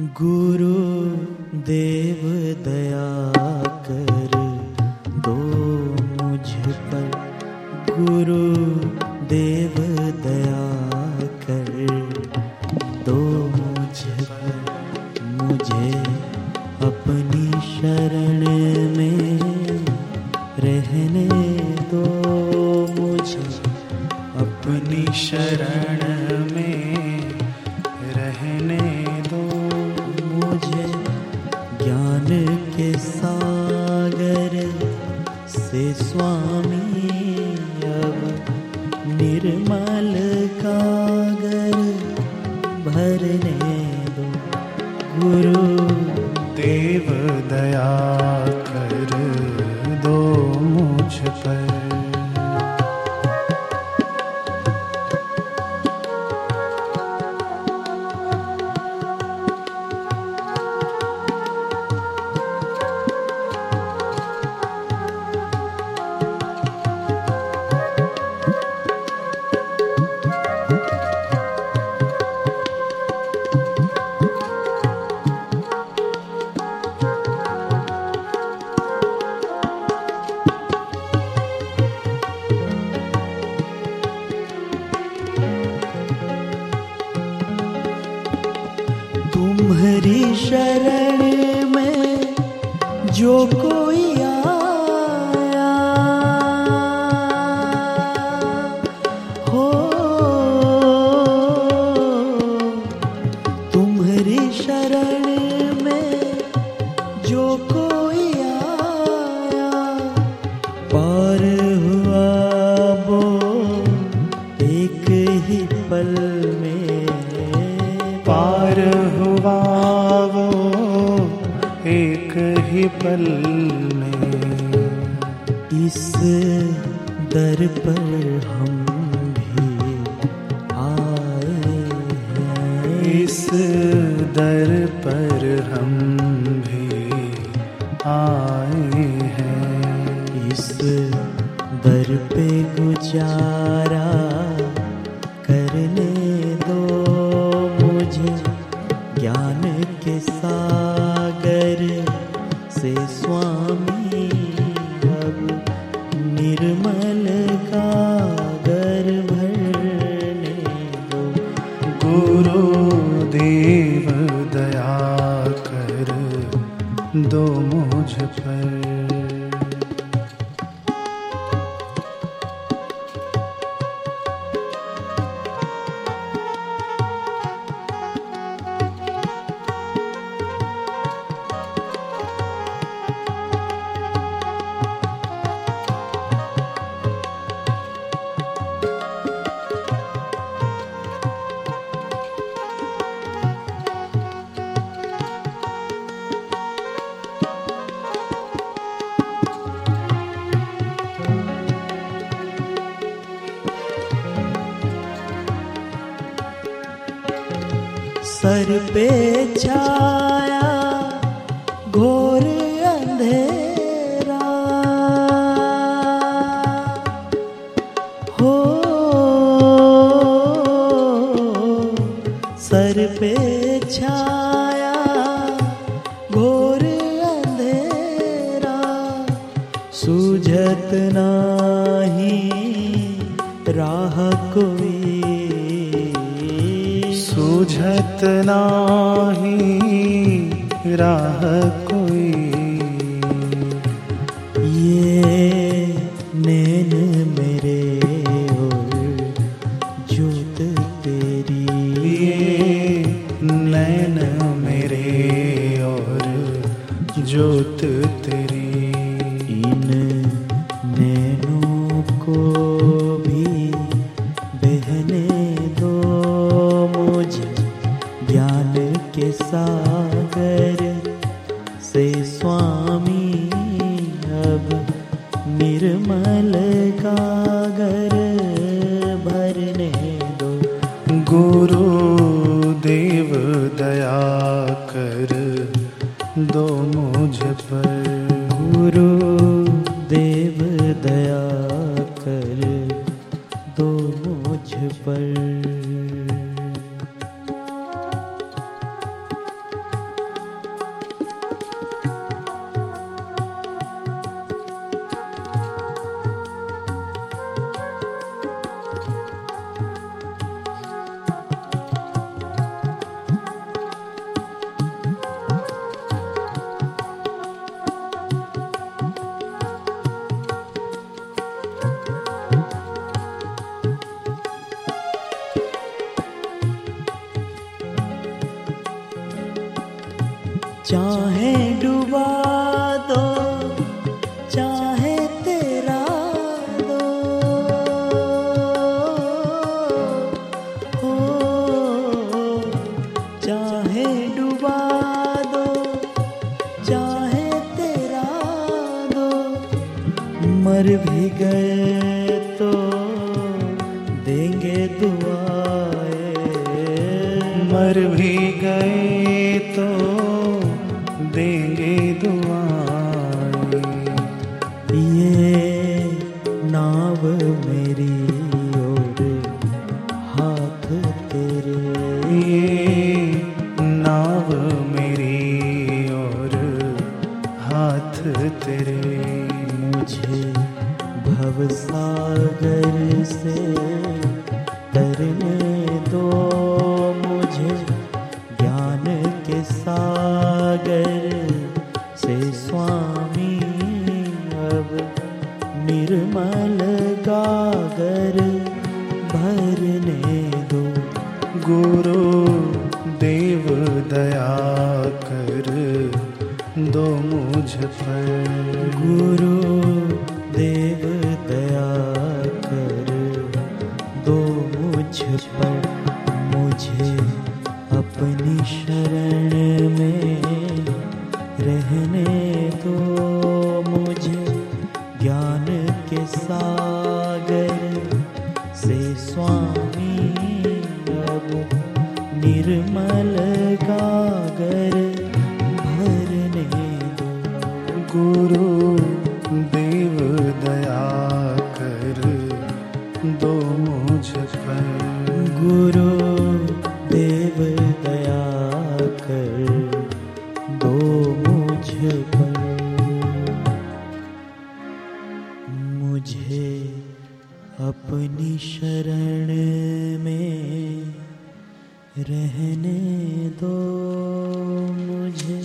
गुरु देव दया कर दो मुझ पर। गुरु देव दया कर दो मुझ पर। मुझे अपनी शरण में रहने दो मुझे। अपनी शरण में रहने दो। मुझे ज्ञान के सागर से स्वामी अब निर्मल कागर भरने दो गुरु देव दया तुम्हारी शरण में जो कोई आया। हो तुम्हारी शरण में जो कोई ही पल में। इस दर पर हम भी आए हैं। इस दर पर हम भी आए हैं। इस दर पे गुजारा करने दो मुझे ज्ञान के सागर। से स्वामी अब निर्मल कागर भरने दो। गुरु देव दया कर दो मुझ पर। सर पे छाया राह कोई। ये नैन मेरे और जोत तेरी। ये नैन मेरे और जोत तेरी। से स्वामी अब निर्मल कागर भरने दो। गुरु देव दया कर दो मुझ पर। गुरु देव दया चाहे डुबा दो, चाहे तेरा दो। हो, चाहे डुबा दो, चाहे तेरा दो। मर भी गए देंगे दुआएँ ये नाव मेरी और हाथ तेरे। ये नाव मेरी और हाथ तेरे। मुझे भव सागर से तरने दो। से स्वामी अब निर्मल गागर भरने दो गुरु देव दया कर दो मुझ पर। गुरु देव दया कर दो मुझ पर। मुझे अपनी शरण दो मुझे ज्ञान के सागर से स्वामी अब निर्मल गागर भरने दो गुरु देव मुझे अपनी शरण में रहने दो मुझे।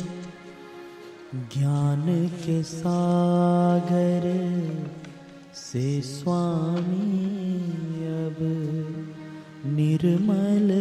ज्ञान के सागर से स्वामी अब निर्मल